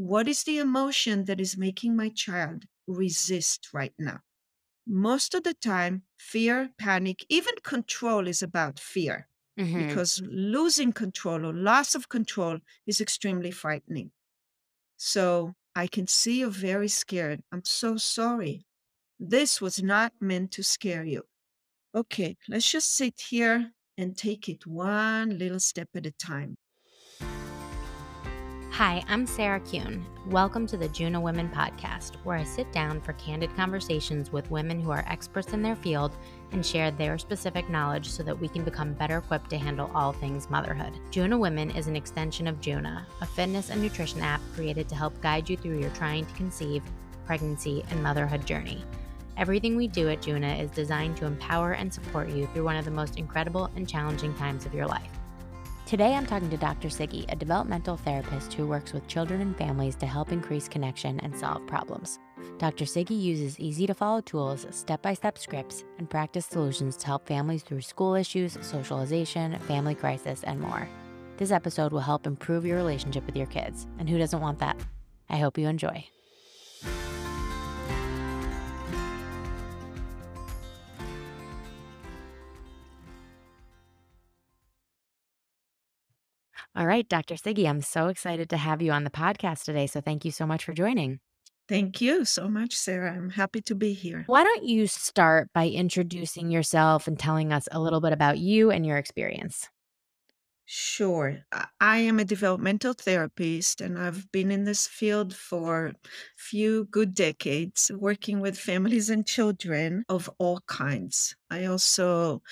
what is the emotion that is making my child resist right now? Most of the time, fear, panic, even control is about fear Mhm. because losing control or loss of control is extremely frightening. So I can see you're very scared. I'm so sorry. This was not meant to scare you. Okay, let's just sit here and take it one little step at a time. Hi, I'm Sarah Kuhn. Welcome to the Juna Women Podcast, where I sit down for candid conversations with women who are experts in their field and share their specific knowledge so that we can become better equipped to handle all things motherhood. Juna Women is an extension of Juna, a fitness and nutrition app created to help guide you through your trying to conceive, pregnancy, and motherhood journey. Everything we do at Juna is designed to empower and support you through one of the most incredible and challenging times of your life. Today, I'm talking to Dr. Siggy, a developmental therapist who works with children and families to help increase connection and solve problems. Dr. Siggy uses easy to follow tools, step by step scripts, and practice solutions to help families through school issues, socialization, family crisis, and more. This episode will help improve your relationship with your kids, and who doesn't want that? I hope you enjoy. All right, Dr. Siggy, I'm so excited to have you on the podcast today. So thank you so much for joining. Thank you so much, Sarah. I'm happy to be here. Why don't you start by introducing yourself and telling us a little bit about you and your experience? Sure. I- am a developmental therapist and I've been in this field for a few good decades, working with families and children of all kinds. I also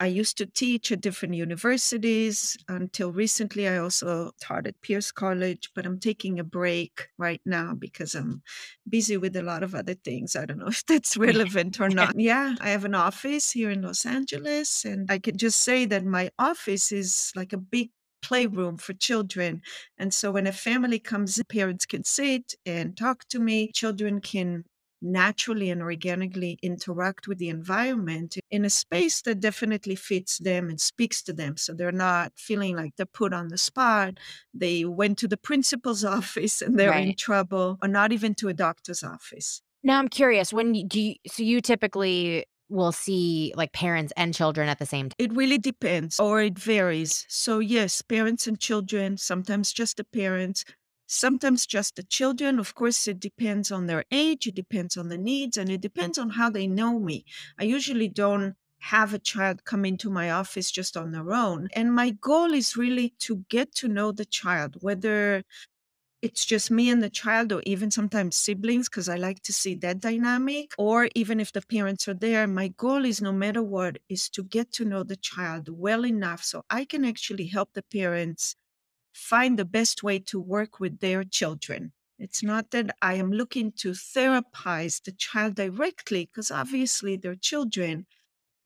I- used to teach at different universities until recently. I also taught at Pierce College, but I'm taking a break right now because I'm busy with a lot of other things. I don't know if that's relevant or not. Yeah, I have an office here in Los Angeles, and I can just say that my office is like a big playroom for children. And so when a family comes in, parents can sit and talk to me, children can naturally and organically interact with the environment in a space that definitely fits them and speaks to them. So they're not feeling like they're put on the spot. They went to the principal's office and they're in trouble, or not even to a doctor's office. Now I'm curious, when you, do you, so you typically will see like parents and children at the same time. It really depends or it varies. So, yes, parents and children, sometimes just the parents, sometimes just the children. Of course, it depends on their age, it depends on the needs, and it depends on how they know me. I usually don't have a child come into my office just on their own. And my goal is really to get to know the child, whether it's just me and the child or even sometimes siblings because i like to see that dynamic or even if the parents are there my goal is no matter what is to get to know the child well enough so i can actually help the parents find the best way to work with their children it's not that i am looking to therapize the child directly because obviously they're children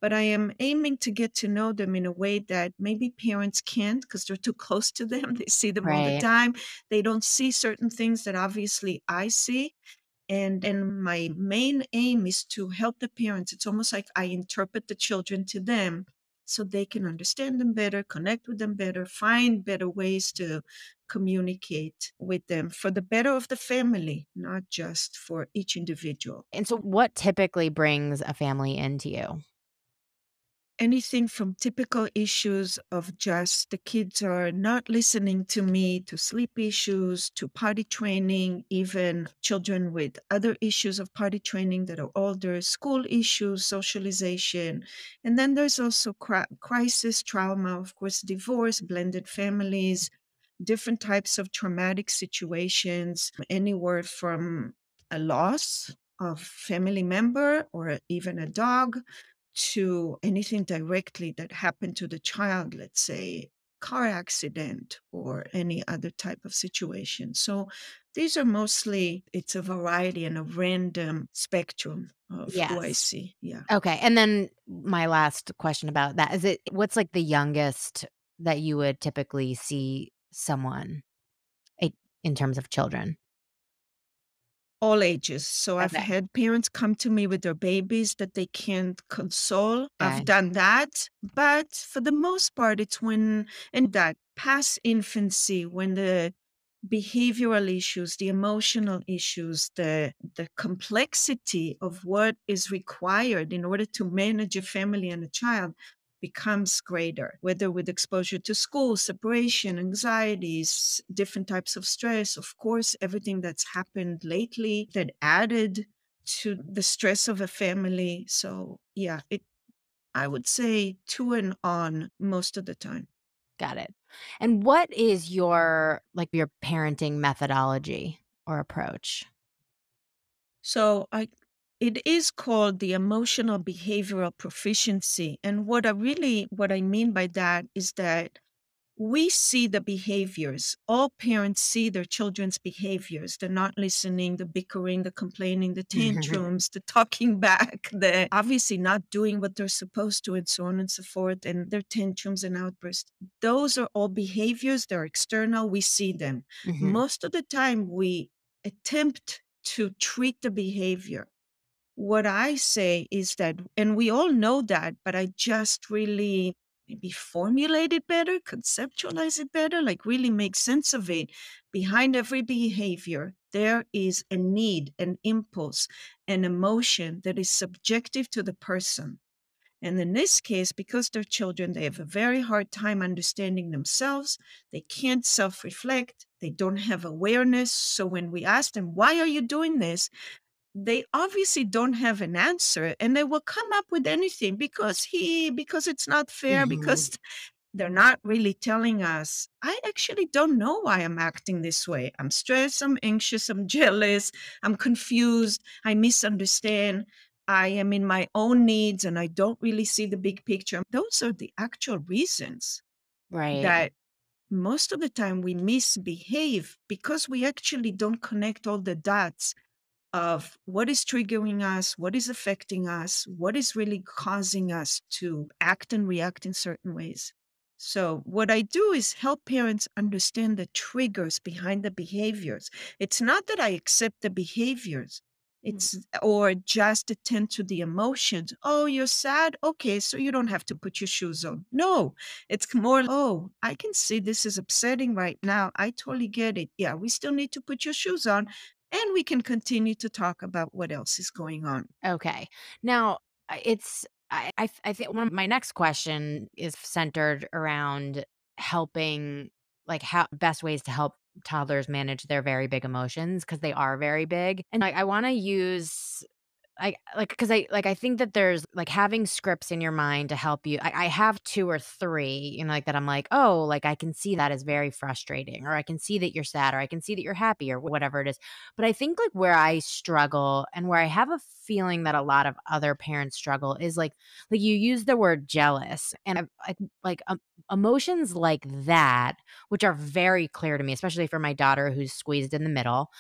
but I am aiming to get to know them in a way that maybe parents can't because they're too close to them. They see them all the time. They don't see certain things that obviously I see. And and my main aim is to help the parents. It's almost like I interpret the children to them so they can understand them better, connect with them better, find better ways to communicate with them for the better of the family, not just for each individual. And so what typically brings a family into you? Anything from typical issues of just the kids are not listening to me to sleep issues to potty training even children with other issues of potty training that are older school issues socialization. And then there's also crisis trauma of course divorce blended families different types of traumatic situations anywhere from a loss of family member or even a dog to anything directly that happened to the child, let's say car accident or any other type of situation. So these are mostly it's a variety and a random spectrum of who I Yes. see. Yeah. Okay. And then my last question about that is it what's like the youngest that you would typically see someone in terms of children? All ages. So I've Okay. had parents come to me with their babies that they can't console. Okay. I've done that. But for the most part, it's when, in that past infancy, when the behavioral issues, the emotional issues, the the complexity of what is required in order to manage a family and a child becomes greater, whether with exposure to school, separation, anxieties, different types of stress, of course, everything that's happened lately that added to the stress of a family. So, yeah, it I would say to and on most of the time. Got it. And what is your like your parenting methodology or approach? So I it is called the emotional behavioral proficiency. And what I really what I mean by that is that we see the behaviors. All parents see their children's behaviors. They're not listening, the bickering, the complaining, the tantrums, the talking back, the obviously not doing what they're supposed to, and so on and so forth, and their tantrums and outbursts. Those are all behaviors, they're external. We see them. Mhm. Most of the time, we attempt to treat the behavior. What I say is that, and we all know that, but I just really maybe formulate it better, conceptualize it better, like really make sense of it. Behind every behavior, there is a need, an impulse, an emotion that is subjective to the person. And in this case, because they're children, they have a very hard time understanding themselves. They can't self reflect. They don't have awareness. So when we ask them, why are you doing this? They obviously don't have an answer and they will come up with anything because he, because it's not fair, Mhm. because they're not really telling us, I actually don't know why I'm acting this way. I'm stressed, I'm anxious, I'm jealous, I'm confused, I misunderstand. I am in my own needs and I don't really see the big picture. Those are the actual reasons Right. that most of the time we misbehave because we actually don't connect all the dots of what is triggering us, what is affecting us, what is really causing us to act and react in certain ways. So, what I do is help parents understand the triggers behind the behaviors. It's not that I accept the behaviors. Mm. It's or just attend to the emotions. Oh, you're sad? Okay, so you don't have to put your shoes on. No, it's more, oh, I can see this is upsetting right now. I totally get it. Yeah, we still need to put your shoes on and we can continue to talk about what else is going on. Okay. Now, it's I I I think one of my next question is centered around helping like, how best ways to help toddlers manage their very big emotions because they are very big, and I I wanna use I like because I like, I think that there's like, having scripts in your mind to help you I I have 2 or 3, you know, like, that I'm like, "Oh, like, I can see that is very frustrating," or, "I can see that you're sad," or, "I can see that you're happy," or whatever it is. But I think, like, where I struggle and where I have a feeling that a lot of other parents struggle is, like like, you use the word jealous, and I've like, um, emotions like that, which are very clear to me, especially for my daughter who's squeezed in the middle,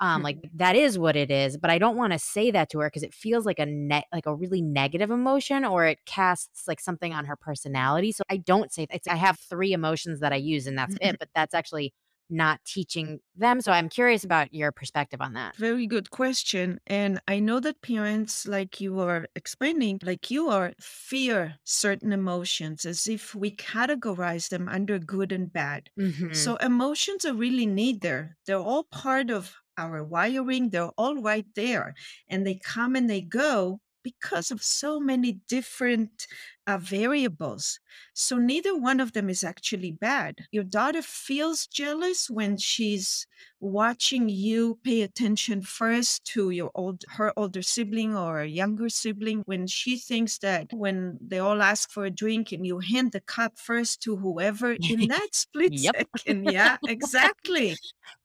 um, like, that is what it is, but I don't wanna say that to her because it feels like a net like a really negative emotion or it casts, like, something on her personality, so I don't say I have 3 emotions that I use and that's it, but that's actually not teaching them, so I'm curious about your perspective on that. Very good question. And I know that parents, like you are explaining, like you are, fear certain emotions as if we categorize them under good and bad. So Mhm. emotions are really neither. They're all part of our wiring. They're all right there. And they come and they go because of so many different uh, variables. So neither one of them is actually bad. Your daughter feels jealous when she's watching you pay attention first to your old her older sibling or younger sibling when she thinks that when they all ask for a drink and you hand the cup first to whoever in that split Yep. second yeah exactly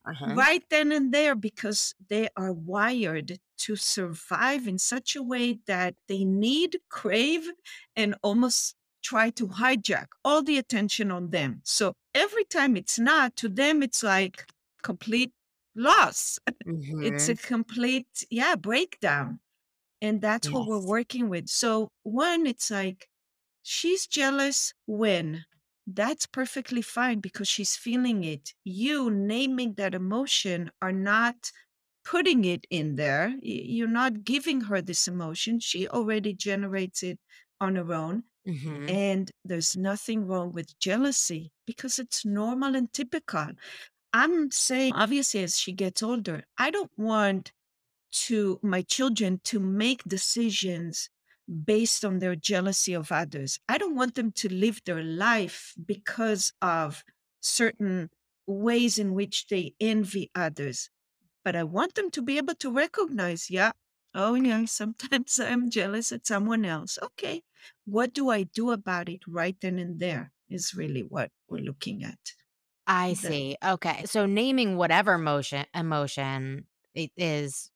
Uh-huh. right then and there because they are wired to survive in such a way that they need crave and almost try to hijack all the attention on them. So every time it's not to them it's like complete loss. It's mm-hmm. a complete yeah breakdown. And that's what we're working with. So one it's like She's jealous when that's perfectly fine because she's feeling it. You naming that emotion are not putting it in there. You're not giving her this emotion. She already generates it on her own. Mhm. And there's nothing wrong with jealousy because it's normal and typical. I'm saying, obviously, as she gets older, I don't want to my children to make decisions based on their jealousy of others. I don't want them to live their life because of certain ways in which they envy others. But I want them to be able to recognize, yeah, oh, yeah, sometimes I'm jealous at someone else. Okay. What do I do about it right then and there is really what we're looking at. I The- see. Okay. So naming whatever emotion emotion it is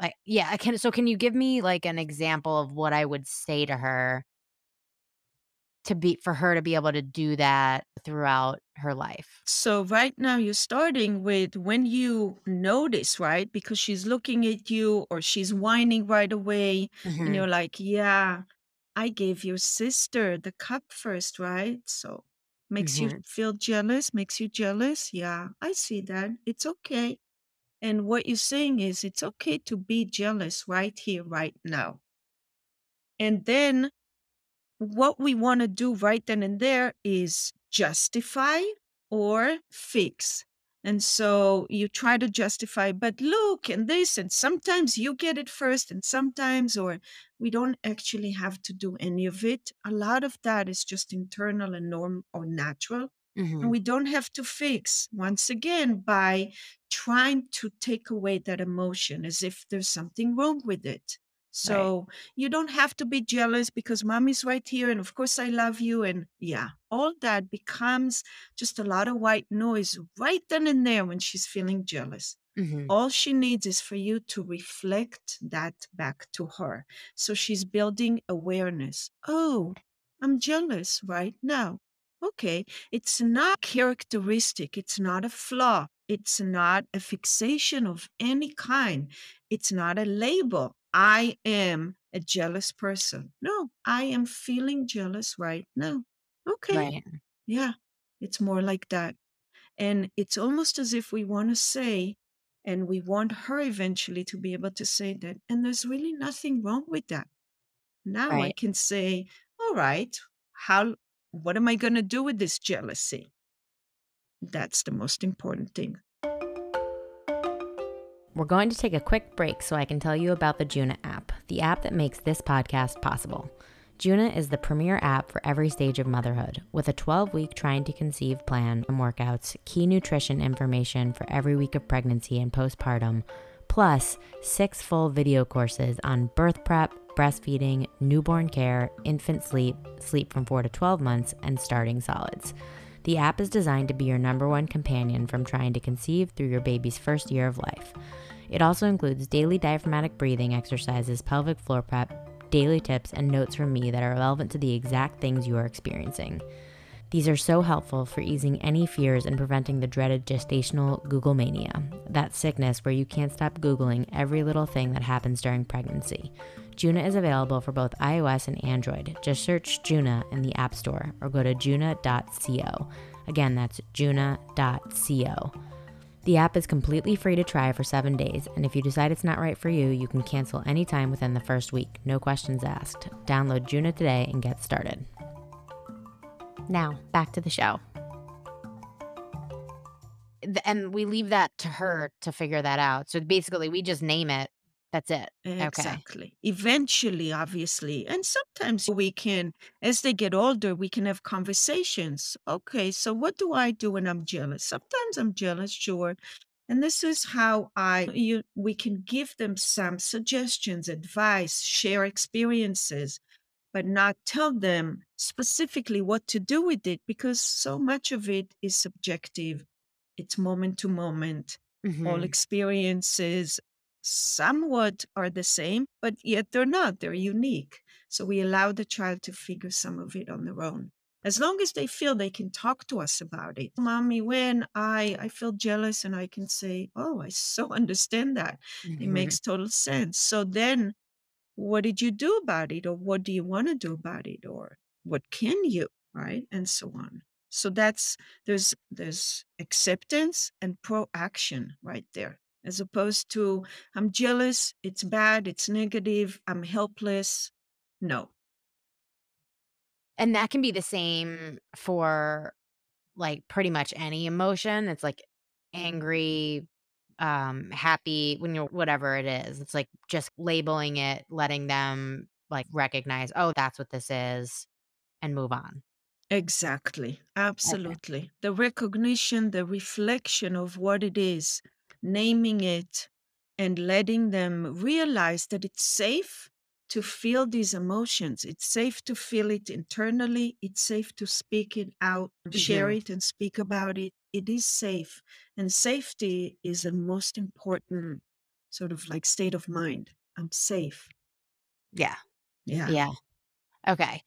like yeah, I can so can you give me like an example of what I would say to her to be for her to be able to do that throughout her life? So right now you're starting with when you notice, right? Because she's looking at you or she's whining right away, and Mhm. you're like, yeah, I gave your sister the cup first, right? So makes you Mhm. feel jealous, makes you jealous. Yeah, I see that. It's okay. And what you're saying is it's okay to be jealous right here, right now. And then what we want to do right then and there is justify or fix. And so you try to justify, but look, and this, and sometimes you get it first, and sometimes, or we don't actually have to do any of it. A lot of that is just internal and norm or natural. And Mhm. we don't have to fix once again by trying to take away that emotion as if there's something wrong with it. So you don't have to be jealous because mommy's right here. And of course, I love you. And yeah, all that becomes just a lot of white noise right then and there when she's feeling jealous. Mhm. All she needs is for you to reflect that back to her. So she's building awareness. Oh, I'm jealous right now. Okay. It's not characteristic. It's not a flaw. It's not a fixation of any kind. It's not a label. I am a jealous person. No, I am feeling jealous right now. Okay. Right. Yeah. It's more like that. And it's almost as if we want to say, and we want her eventually to be able to say that, and there's really nothing wrong with that. Now I can say, all right, how what am I going to do with this jealousy? That's the most important thing. We're going to take a quick break so I can tell you about the Juna app, the app that makes this podcast possible. Juna is the premier app for every stage of motherhood, with a 12 week trying to conceive plan and workouts, key nutrition information for every week of pregnancy and postpartum, plus six full video courses on birth prep, breastfeeding, newborn care, infant sleep, sleep from 4 to 12 months, and starting solids. The app is designed to be your number one companion from trying to conceive through your baby's first year of life. It also includes daily diaphragmatic breathing exercises, pelvic floor prep, daily tips, and notes from me that are relevant to the exact things you are experiencing. These are so helpful for easing any fears and preventing the dreaded gestational Google mania, that sickness where you can't stop Googling every little thing that happens during pregnancy. Juna is available for both iOS and Android. Just search Juna in the App Store or go to juna.co. Again, that's juna.co. The app is completely free to try for seven days, and if you decide it's not right for you, you can cancel anytime within the first week, no questions asked. Download Juna today and get started. Now, back to the show. And we leave that to her to figure that out. So basically, we just name it. That's it. Okay. Exactly. Eventually, obviously. And sometimes we can, as they get older, we can have conversations. Okay, so what do I do when I'm jealous? Sometimes I'm jealous, sure. And this is how I you we can give them some suggestions, advice, share experiences, but not tell them specifically what to do with it because so much of it is subjective. It's moment to moment all Mhm. experiences somewhat are the same, but yet they're not. They're unique. So we allow the child to figure some of it on their own. As long as they feel they can talk to us about it. Mommy, when I I feel jealous and I can say, "Oh, I so understand that. It Mhm. makes total sense." So then what did you do about it or what do you want to do about it or what can you, right? And so on. So that's there's there's acceptance and proaction right there as opposed to I'm jealous, it's bad, it's negative, I'm helpless. No. And that can be the same for like pretty much any emotion. It's like angry, um, happy, when you're whatever it is. It's like just labeling it, letting them like recognize, oh, that's what this is, and move on. Exactly. Okay. Absolutely. The recognition, the reflection of what it is, naming it, and letting them realize that it's safe to feel these emotions. It's safe to feel it internally. It's safe to speak it out, share hmm it, and speak about it. It is safe. And safety is the most important sort of like state of mind. I'm safe. Yeah. Yeah. Yeah. Okay.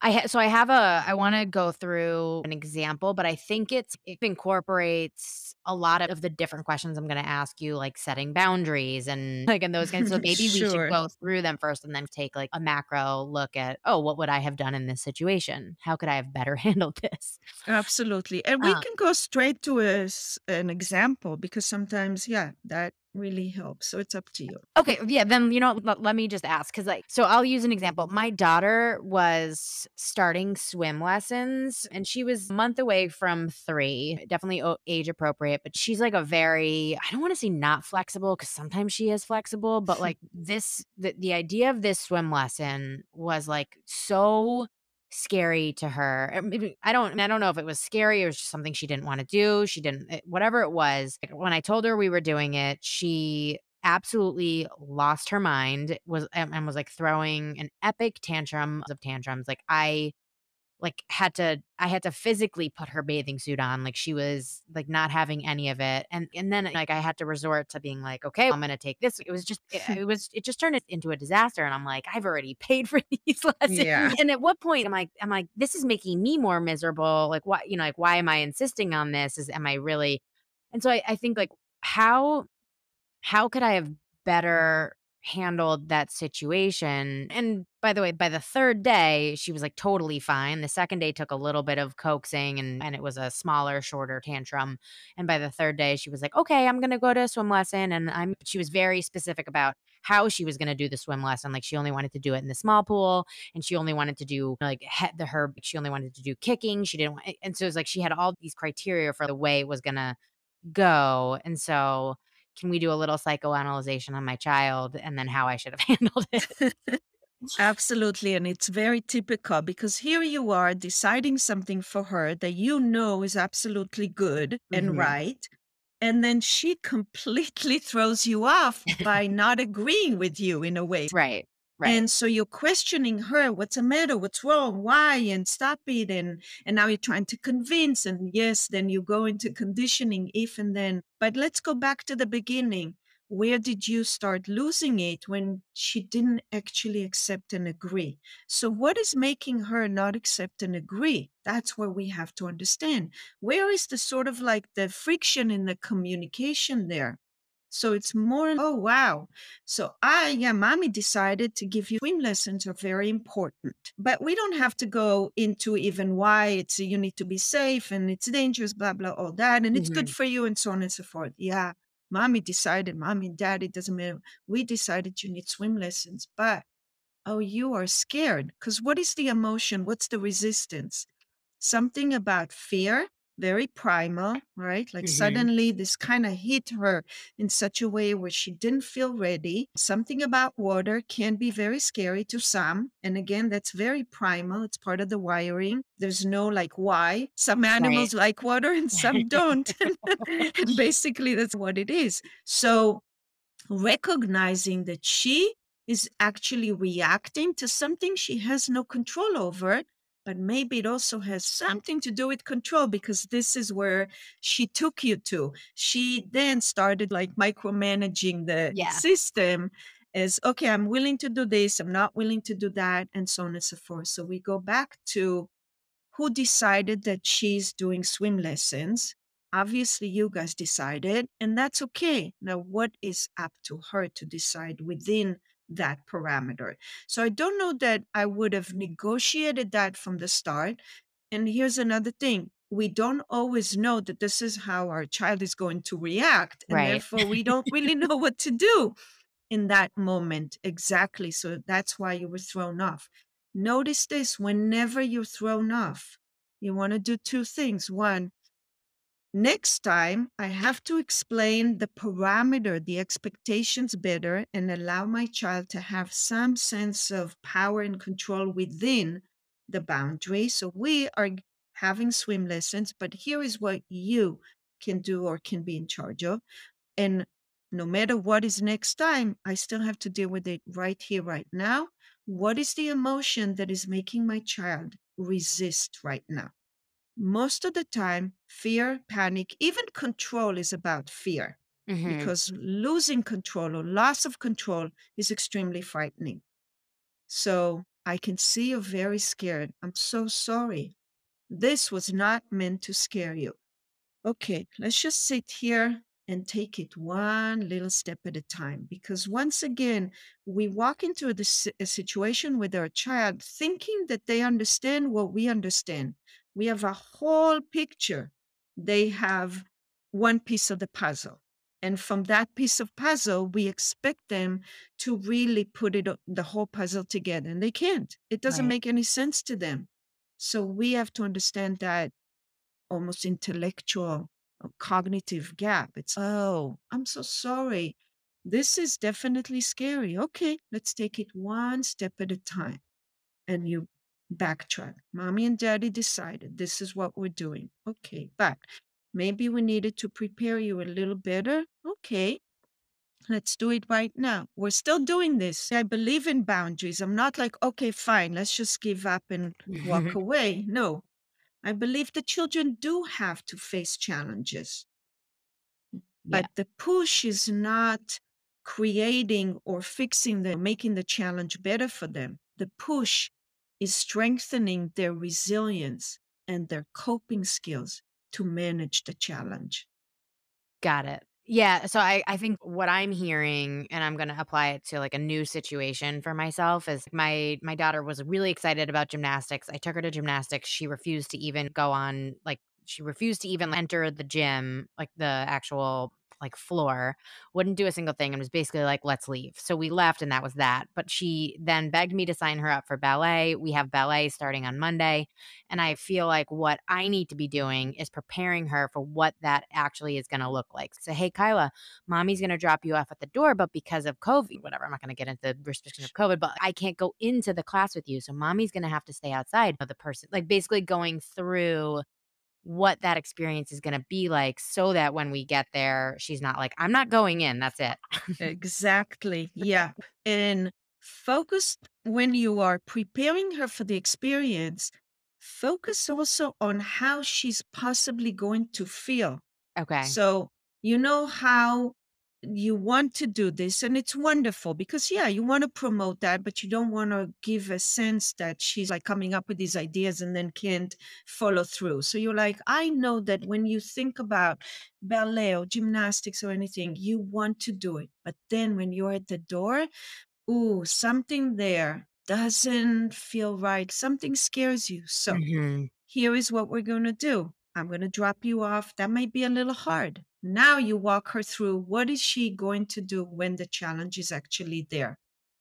I ha- so I have a I want to go through an example, but I think it's it incorporates a lot of the different questions I'm going to ask you, like setting boundaries and like and those kinds. So maybe we should go through them first and then take like a macro look at oh, what would I have done in this situation? How could I have better handled this? Absolutely. And we Um, can go straight to a an example because sometimes, yeah, that really helps. So it's up to you. Okay, yeah, then, you know, let let me just ask because, like so I'll use an example. My daughter was starting swim lessons, and she was a month away from 3, definitely o age appropriate, but she's, like, a very I don't wanna say not flexible because sometimes she is flexible, but, like, this the the idea of this swim lesson was, like, so scary to her. I don't I don't know if it was scary or just something she didn't wanna do, she didn't eh, whatever it was, when I told her we were doing it, she absolutely lost her mind, was and was, like, throwing an epic tantrum of tantrums, like, I, like, had to I had to physically put her bathing suit on, like, she was, like, not having any of it, and and then, like, I had to resort to being like, "Okay, I'm gonna take this." It was just it it was it just turned it into a disaster, and I'm like, "I've already paid for these lessons Yeah. lessons," and at what point am I I'm like, "This is making me more miserable," like, "Why" you know, like, "Why am I insisting on this? Is am I really" and so I I think, like, how how could I have mm-hmm. better handled that situation? And by the way, by the 3rd day, she was, like, totally fine. The 2nd day took a little bit of coaxing and and it was a smaller, shorter tantrum. And by the 3rd day, she was like, "Okay, I'm gonna go to a swim lesson," and I'm she was very specific about how she was gonna do the swim lesson, like, she only wanted to do it in the small pool, and she only wanted to do, like, he the her she only wanted to do kicking, she didn't want and so it was like she had all these criteria for the way it was gonna go, and so can we do a little psychoanalyzation on my child and then how I should have handled it? Absolutely. And it's very typical because here you are deciding something for her that you know is absolutely good and Mhm. right. And then she completely throws you off by not agreeing with you in a way. Right, right. And so you're questioning her, what's the matter? What's wrong? Why? And stop it. And and now you're trying to convince. And yes, then you go into conditioning if and then. But let's go back to the beginning. Where did you start losing it when she didn't actually accept and agree? So what is making her not accept and agree? That's where we have to understand. Where is the sort of like the friction in the communication there? So it's more, oh wow, so I, yeah, mommy decided to give you swim lessons are very important. But we don't have to go into even why it's you need to be safe and it's dangerous, blah, blah, all that. And it's good Mhm. for you and so on and so forth. Yeah. Mommy decided, mommy and daddy, doesn't matter. We decided you need swim lessons. But oh, you are scared. Because what is the emotion? What's the resistance? Something about fear, very primal, right? Like Mhm. suddenly this kind of hit her in such a way where she didn't feel ready. Something about water can be very scary to some. And again, that's very primal. It's part of the wiring. There's no like why. Some Right. animals like water and some don't. and basically, that's what it is. So, recognizing that she is actually reacting to something she has no control over. But maybe it also has something to do with control because this is where she took you to. She then started like micromanaging the Yeah. system as okay, I'm willing to do this, I'm not willing to do that, and so on and so forth. So we go back to who decided that she's doing swim lessons? Obviously, you guys decided, and that's okay. Now, what is up to her to decide within that parameter? So, I don't know that I would have negotiated that from the start. And here's another thing we don't always know that this is how our child is going to react, and Right. therefore, we don't really know what to do in that moment. Exactly. So that's why you were thrown off. Notice this whenever you're thrown off, you want to do two things. One, Next time, I have to explain the parameter, the expectations better, and allow my child to have some sense of power and control within the boundary. So we are having swim lessons, but here is what you can do or can be in charge of. And no matter what is next time, I still have to deal with it right here, right now. What is the emotion that is making my child resist right now? Most of the time, fear, panic, even control is about fear hmm because losing control or loss of control is extremely frightening. So I can see you're very scared. I'm so sorry. This was not meant to scare you. Okay, let's just sit here and take it one little step at a time. Because once again, we walk into the, si- a situation with our child thinking that they understand what we understand. We have a whole picture. They have one piece of the puzzle. And from that piece of puzzle, we expect them to really put it, the whole puzzle together. And they can't. It doesn't Right. make any sense to them. So we have to understand that almost intellectual uh, cognitive gap. It's, oh, I'm so sorry. This is definitely scary. Okay, let's take it one step at a time. And you backtrack. Mommy and daddy decided this is what we're doing. Okay, but Maybe we needed to prepare you a little better. Okay, let's do it right now. We're still doing this. I believe in boundaries. I'm not like, okay, fine, let's just give up and walk away. No, I believe the children do have to face challenges, yeah. but the push is not creating or fixing them, making the challenge better for them. The push is strengthening their resilience and their coping skills to manage the challenge. Got it. Yeah, so I I think what I'm hearing and I'm going to apply it to like a new situation for myself is my my daughter was really excited about gymnastics. I took her to gymnastics. She refused to even go on like she refused to even enter the gym, like the actual like floor, wouldn't do a single thing and was basically like let's leave. So we left and that was that. But she then begged me to sign her up for ballet. We have ballet starting on Monday. And I feel like what I need to be doing is preparing her for what that actually is going to look like. So, hey, Kyla, mommy's going to drop you off at the door, but because of COVID, whatever, I'm not going to get into the restriction of COVID, but I can't go into the class with you. So, mommy's going to have to stay outside of the person, like basically going through what that experience is going to be like so that when we get there, she's not like, I'm not going in. That's it. Exactly. Yeah. And focus when you are preparing her for the experience, focus also on how she's possibly going to feel. Okay. So, you know how you want to do this, and it's wonderful because, yeah, you want to promote that, but you don't want to give a sense that she's like coming up with these ideas and then can't follow through. So, you're like, I know that when you think about ballet or gymnastics or anything, you want to do it. But then when you're at the door, ooh, something there doesn't feel right. Something scares you. So, hmm here is what we're going to do. I'm going to drop you off. That might be a little hard. Now you walk her through what is she going to do when the challenge is actually there?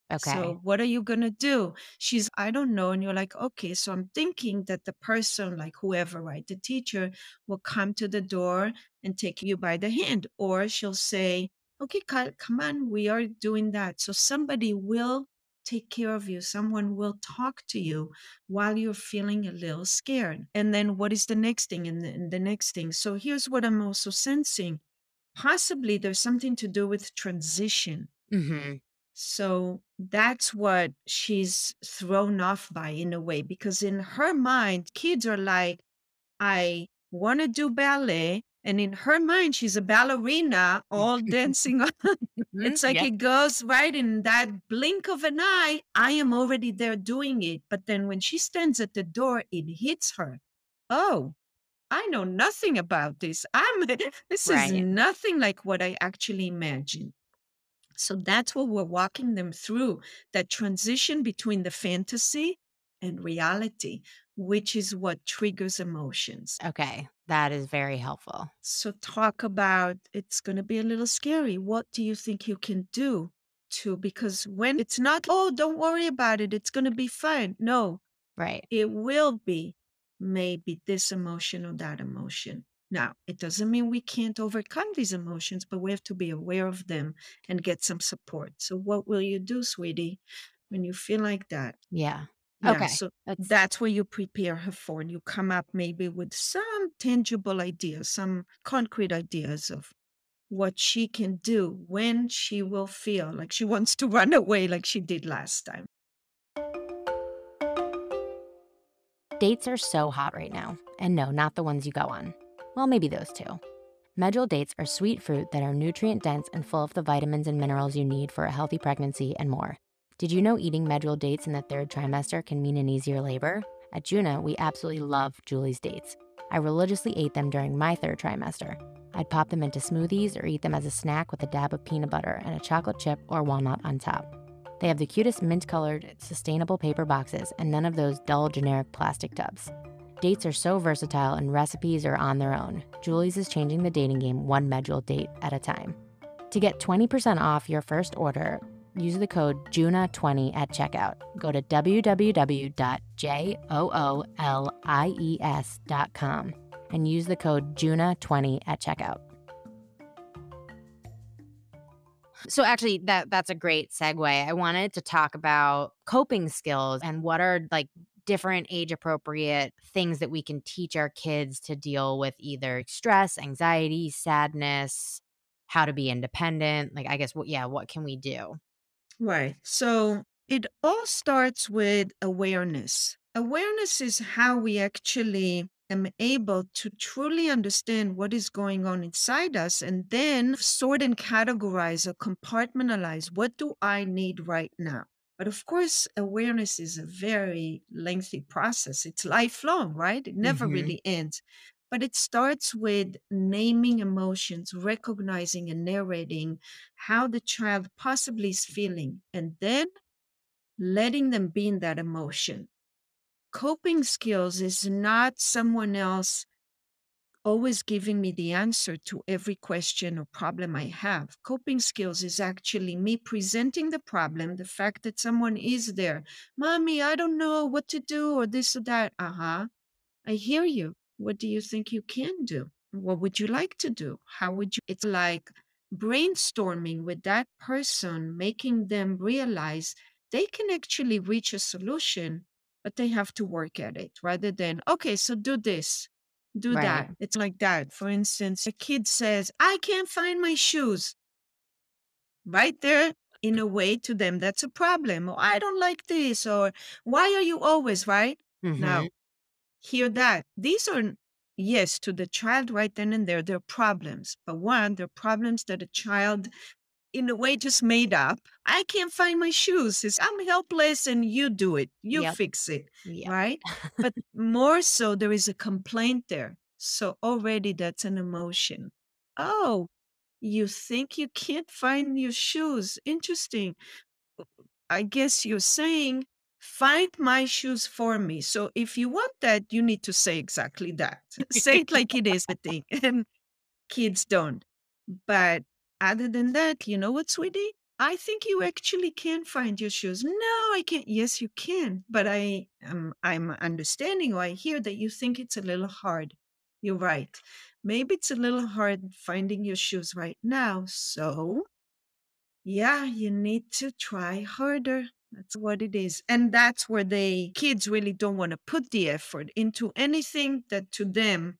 Okay. So what are you going to do? She's, I don't know. And you're like, okay, so I'm thinking that the person, like whoever, right, the teacher will come to the door and take you by the hand. Or she'll say, okay, come on, we are doing that. So somebody will take care of you. Someone will talk to you while you're feeling a little scared. And then what is the next thing and the, and the next thing? So here's what I'm also sensing. Possibly there's something to do with transition. hmm So that's what she's thrown off by in a way, because in her mind, kids are like, I want to do ballet. And in her mind, she's a ballerina all dancing on. Mm-hmm, it's like Yeah. it goes right in that blink of an eye. I am already there doing it. But then when she stands at the door, it hits her. Oh, I know nothing about this. I'm this is nothing like what I actually imagined. So that's what we're walking them through that transition between the fantasy and reality, which is what triggers emotions. Okay. That is very helpful. So, talk about it's going to be a little scary. What do you think you can do to? Because when it's not, oh, don't worry about it, it's going to be fine. No, Right. it will be maybe this emotion or that emotion. Now, it doesn't mean we can't overcome these emotions, but we have to be aware of them and get some support. So, what will you do, sweetie, when you feel like that? Yeah. Yeah, Okay. so That's that's what you prepare her for. And you come up maybe with some tangible ideas, some concrete ideas of what she can do when she will feel like she wants to run away like she did last time. dates are so hot right now. And no, not the ones you go on. Well, maybe those two. Medjool dates are sweet fruit that are nutrient dense and full of the vitamins and minerals you need for a healthy pregnancy and more. Did you know eating medjool dates in the third trimester can mean an easier labor? At Juna, we absolutely love Joolies dates. I religiously ate them during my third trimester. I'd pop them into smoothies or eat them as a snack with a dab of peanut butter and a chocolate chip or walnut on top. They have the cutest mint colored, sustainable paper boxes and none of those dull, generic plastic tubs. Dates are so versatile and recipes are on their own. Joolies is changing the dating game one medjool date at a time. To get 20% off your first order, use the code JUNA20 at checkout. Go to www.joolies.com and use the code JUNA20 at checkout. So actually that that's a great segue. I wanted to talk about coping skills and what are like different age appropriate things that we can teach our kids to deal with either stress, anxiety, sadness, how to be independent. Like I guess what yeah, what can we do? Right. So it all starts with awareness. Awareness is how we actually am able to truly understand what is going on inside us and then sort and categorize or compartmentalize what do I need right now. But of course, awareness is a very lengthy process. It's lifelong, right? It never Mhm. really ends. But it starts with naming emotions, recognizing and narrating how the child possibly is feeling, and then letting them be in that emotion. Coping skills is not someone else always giving me the answer to every question or problem I have. Coping skills is actually me presenting the problem, the fact that someone is there. Mommy, I don't know what to do, or this or that. Uh huh. I hear you. What do you think you can do? What would you like to do? How would you? It's like brainstorming with that person, making them realize they can actually reach a solution, but they have to work at it rather than, okay, so do this, do Right. that. It's like that. For instance, a kid says, I can't find my shoes. Right there, in a way, to them, that's a problem. Or I don't like this. Or why are you always right? Now, Mhm. Hear that. These are, yes, to the child right then and there, they're problems. But one, they're problems that a child, in a way, just made up. I can't find my shoes. It's, I'm helpless and you do it. You Yep. fix it. Yeah. Right? But more so, there is a complaint there. So already that's an emotion. Oh, you think you can't find your shoes. Interesting. I guess you're saying, find my shoes for me. So if you want that, you need to say exactly that. say it like it is a thing. And kids don't. But other than that, you know what, sweetie? I think you actually can find your shoes. No, I can't. Yes, you can. But I am I'm understanding or I hear that you think it's a little hard. You're right. Maybe it's a little hard finding your shoes right now. So yeah, you need to try harder. That's what it is. And that's where they kids really don't want to put the effort into anything that to them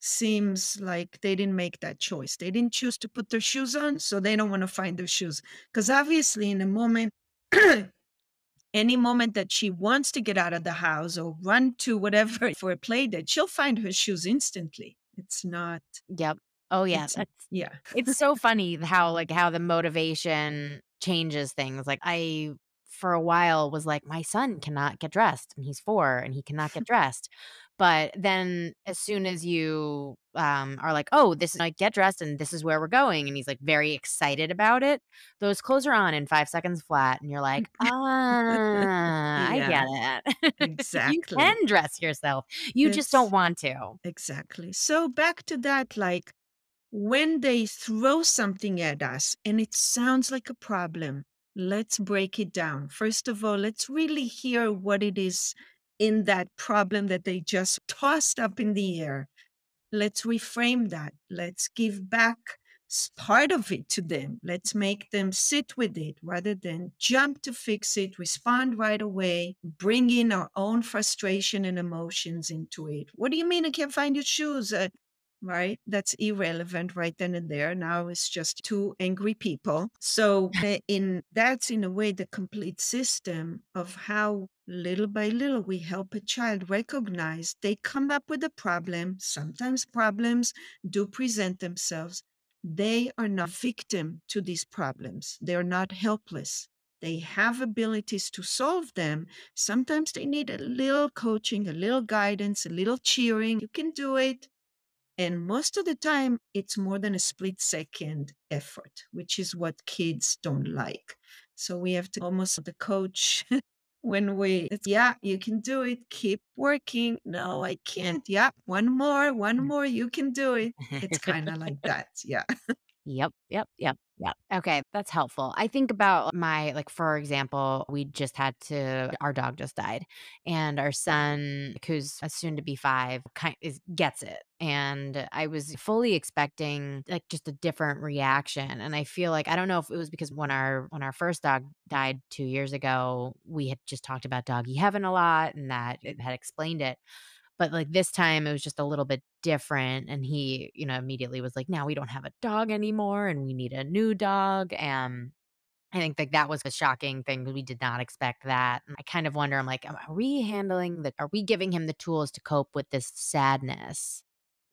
seems like they didn't make that choice. They didn't choose to put their shoes on, so they don't want to find their shoes. Because obviously, in a moment, any moment that she wants to get out of the house or run to whatever for a play date, she'll find her shoes instantly. It's not, Yep. Oh yeah. it's, That's yeah. it's so funny how like how the motivation changes things. Like I for a while was like my son cannot get dressed and he's 4 and he cannot get dressed. But then as soon as you um are like, "Oh, this is like get dressed and this is where we're going." And he's like very excited about it. Those clothes are on in 5 seconds flat and you're like, "Ah, I get it." Exactly. you can dress yourself. You just don't want to. exactly. So back to that, like when they throw something at us and it sounds like a problem, let's break it down. First of all, let's really hear what it is in that problem that they just tossed up in the air. let's reframe that. Let's give back part of it to them. Let's make them sit with it rather than jump to fix it, respond right away, bring in our own frustration and emotions into it. What do you mean I can't find your shoes? Uh, right? That's irrelevant right then and there. Now it's just two angry people. So eh, in that's in a way the complete system of how little by little we help a child recognize they come up with a problem. Sometimes problems do present themselves. They are not victim to these problems. They are not helpless. They have abilities to solve them. Sometimes they need a little coaching, a little guidance, a little cheering. You can do it and most of the time, it's more than a split second effort, which is what kids don't like. So we have to almost the coach when we, yeah, you can do it. Keep working. No, I can't. Yeah, one more, one mm. more. You can do it. It's kind of like that. Yeah. Yep, yep, yep, yep. Okay, that's helpful. I think about my like for example, we just had to our dog just died and our son who's soon to be 5 kind is gets it. And I was fully expecting like just a different reaction and I feel like I don't know if it was because when our when our first dog died 2 years ago, we had just talked about doggy heaven a lot and that it had explained it. But, like, this time it was just a little bit different, and he, you know, immediately was like, "Now we don't have a dog anymore, and we need a new dog," and I think, like, that was a shocking thing, we did not expect that, and I kind of wonder, I'm like, are we handling the are we giving him the tools to cope with this sadness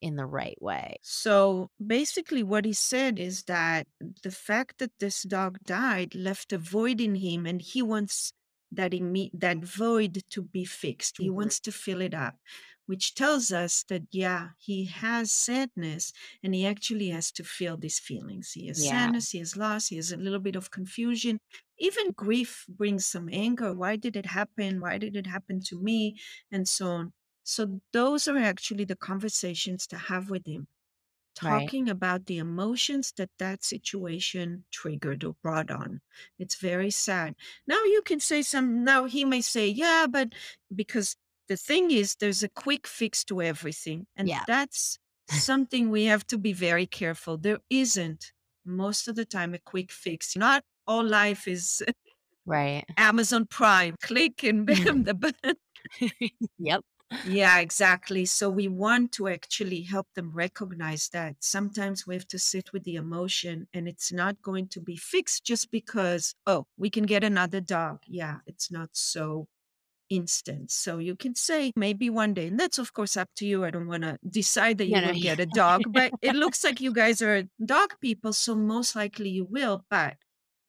in the right way? So, basically what he said is that the fact that this dog died left a void in him, and he wants that imme that void to be fixed. He Mhm. wants to fill it up which tells us that, yeah, he has sadness and he actually has to feel these feelings. He has Yeah. sadness, he has loss, he has a little bit of confusion. Even grief brings some anger. Why did it happen? Why did it happen to me? And so on. So, those are actually the conversations to have with him Right. talking about the emotions that that situation triggered or brought on. It's very sad. Now you can say some, now he may say, yeah, but because the thing is, there's a quick fix to everything. And Yeah. that's something we have to be very careful. There isn't most of the time a quick fix. Not all life is Right. Amazon Prime. Click and bam, the button. Yep. Yeah, exactly. So we want to actually help them recognize that sometimes we have to sit with the emotion and it's not going to be fixed just because, oh, we can get another dog. Yeah, it's not so instant. So you can say maybe one day, and that's of course up to you. I don't want to decide that you No, no, will yeah. get a dog, but it looks like you guys are dog people. So most likely you will, but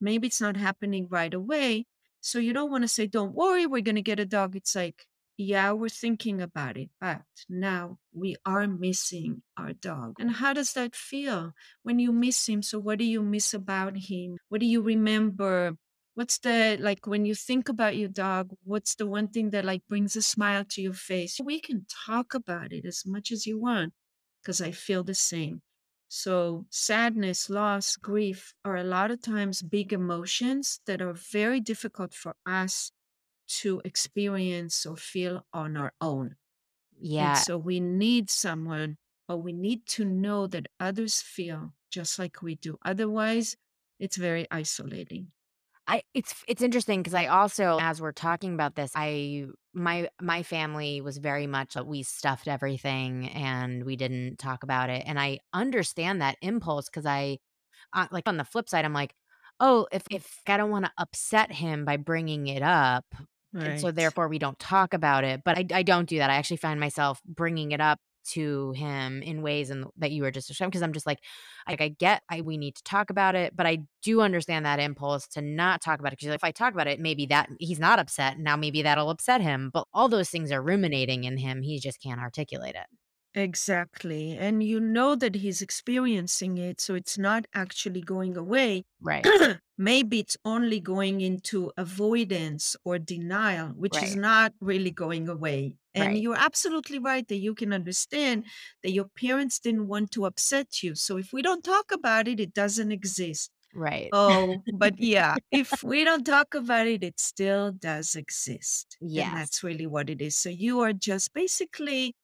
maybe it's not happening right away. So you don't want to say, don't worry, we're going to get a dog. It's like, yeah, we're thinking about it, but now we are missing our dog. And how does that feel when you miss him? So, what do you miss about him? What do you remember? What's the like when you think about your dog? What's the one thing that like brings a smile to your face? We can talk about it as much as you want because I feel the same. So, sadness, loss, grief are a lot of times big emotions that are very difficult for us to experience or feel on our own. And Yeah. so we need someone, or we need to know that others feel just like we do. Otherwise, it's very isolating. I it's it's interesting because I also as we're talking about this, I my my family was very much, uh, we stuffed everything and we didn't talk about it, and I understand that impulse because I uh, like, on the flip side, I'm like, "Oh, if if I don't wanna upset him by bringing it up, and so therefore we don't talk about it," but I I don't do that. I actually find myself bringing it up to him in ways and that you were just describing because 'cause I'm just like like, I get I we need to talk about it, but I do understand that impulse to not talk about it because if I talk about it, maybe that he's not upset, now maybe that'll upset him, but all those things are ruminating in him, he just can't articulate it. Exactly. And you know that he's experiencing it, so it's not actually going away. Right, Maybe it's only going into avoidance or denial, which is right, not really going away. And right, you're absolutely right that you can understand that your parents didn't want to upset you. So if we don't talk about it, it doesn't exist. right. Oh, but yeah, if we don't talk about it, it still does exist. Yeah. And Yes. that's really what it is. So you are just basically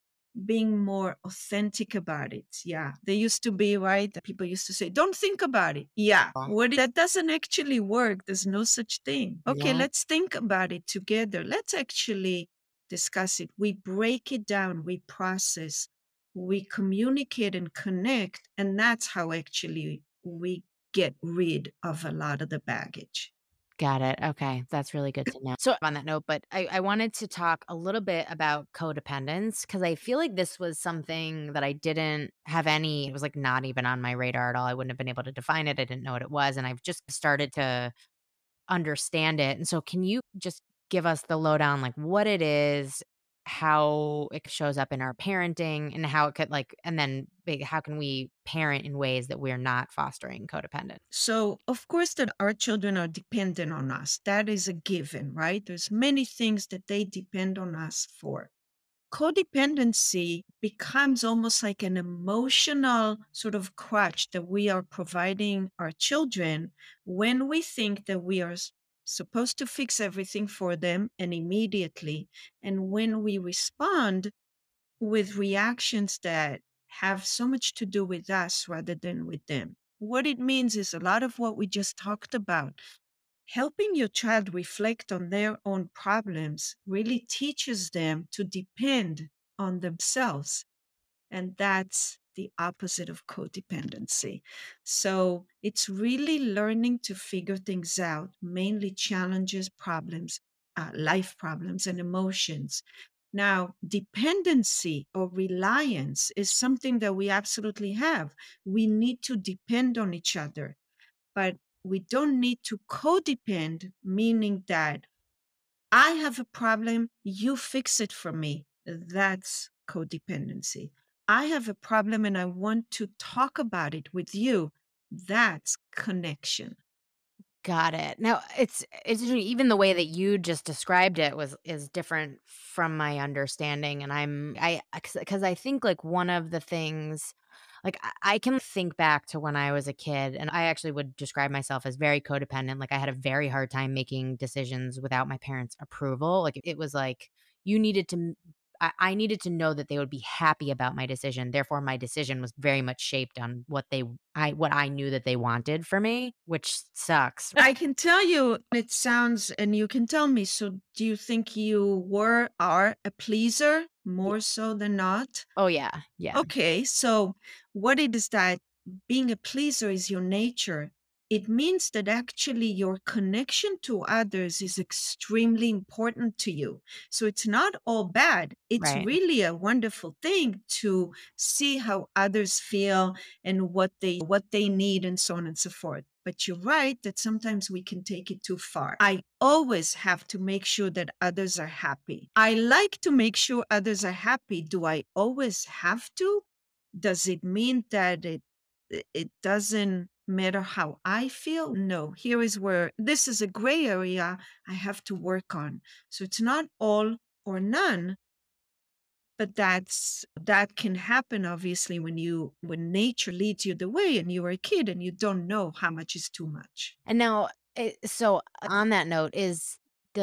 being more authentic about it. Yeah. They used to be, right? People used to say, don't think about it. Yeah. What, that doesn't actually work. There's no such thing. Okay, Yeah. let's think about it together. Let's actually discuss it. We break it down, we process, we communicate and connect. And that's how actually we get rid of a lot of the baggage. Got it. Okay. That's really good to know. So, on that note, but I, I wanted to talk a little bit about codependence because I feel like this was something that I didn't have any, it was like not even on my radar at all. I wouldn't have been able to define it. I didn't know what it was. And I've just started to understand it. And so, can you just give us the lowdown, like what it is, how it shows up in our parenting, and how it could, like, and then how can we parent in ways that we're not fostering codependence? So, of course, that our children are dependent on us. That is a given, right? There's many things that they depend on us for. Codependency becomes almost like an emotional sort of crutch that we are providing our children when we think that we are supposed to fix everything for them and immediately. And when we respond with reactions that have so much to do with us rather than with them. What it means is a lot of what we just talked about. Helping your child reflect on their own problems really teaches them to depend on themselves. And that's the opposite of codependency. So it's really learning to figure things out, mainly challenges, problems, uh, life problems, and emotions. Now, dependency or reliance is something that we absolutely have. We need to depend on each other, but we don't need to codepend, meaning that I have a problem, you fix it for me. That's codependency. I have a problem and I want to talk about it with you. That's connection. Got it. Now, it's it's even the way that you just described it was is different from my understanding, and I'm I because I think like one of the things, like I, can think back to when I was a kid, and I actually would describe myself as very codependent. Like I had a very hard time making decisions without my parents' approval. Like it was like you needed to. I, I needed to know that they would be happy about my decision. Therefore, my decision was very much shaped on what they I what I knew that they wanted for me, which sucks. I can tell you, it sounds, and you can tell me. So, do you think you were, are a pleaser more so than not? Oh, yeah, yeah, Okay, so what it is that being a pleaser is your nature. It means that actually your connection to others is extremely important to you. So it's not all bad. It's right. really a wonderful thing to see how others feel and what they what they need and so on and so forth. But you're right that sometimes we can take it too far. I always have to make sure that others are happy. I like to make sure others are happy. Do I always have to? Does it mean that it it it doesn't matter how I feel? No. Here is where this is a gray area I have to work on. So it's not all or none, but that's that can happen obviously when you when nature leads you the way and you are a kid and you don't know how much is too much. And now, eh, so on that note, is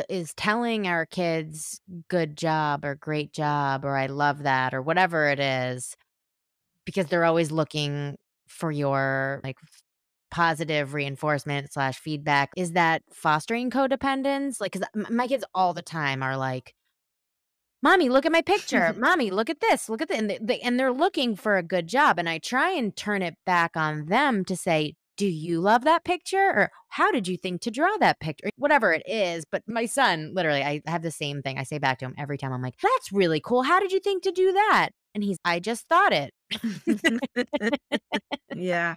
is telling our kids "good job" or "great job" or "I love that" or whatever it is, because they're always looking for your, like, positive reinforcement slash feedback, is that fostering codependence? like because my kids all the time are like Mommy, look at my picture. Mommy, look at this. Look at that. And they, they and they're looking for a good job. And I try and turn it back on them to say, do you love that picture? Or how did you think to draw that picture? Whatever it is. But my son, literally, I have the same thing. I say back to him every time. I'm like, that's really cool. How did you think to do that? And he's, I just thought it. yeah.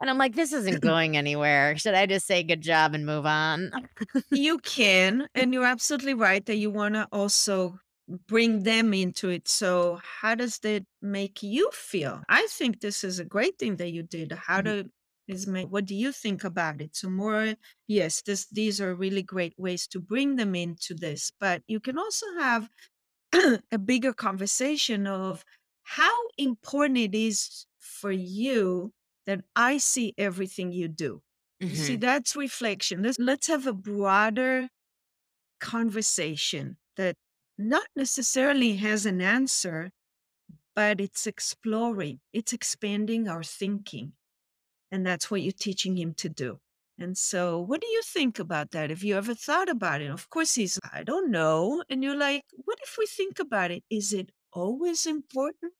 And I'm like, this isn't going anywhere. Should I just say good job and move on? You can, and you're absolutely right that you want to also bring them into it. So, how does that make you feel? I think this is a great thing that you did. How Mhm. to is make what do you think about it? So more yes, this these are really great ways to bring them into this, but you can also have a bigger conversation of how important it is for you that I see everything you do. You see, Mhm. that's reflection. Let's let's have a broader conversation that not necessarily has an answer, but it's exploring, it's expanding our thinking. And that's what you're teaching him to do. And so, what do you think about that? Have you ever thought about it? Of course, he's, I don't know. And you're like, what if we think about it? Is it always important?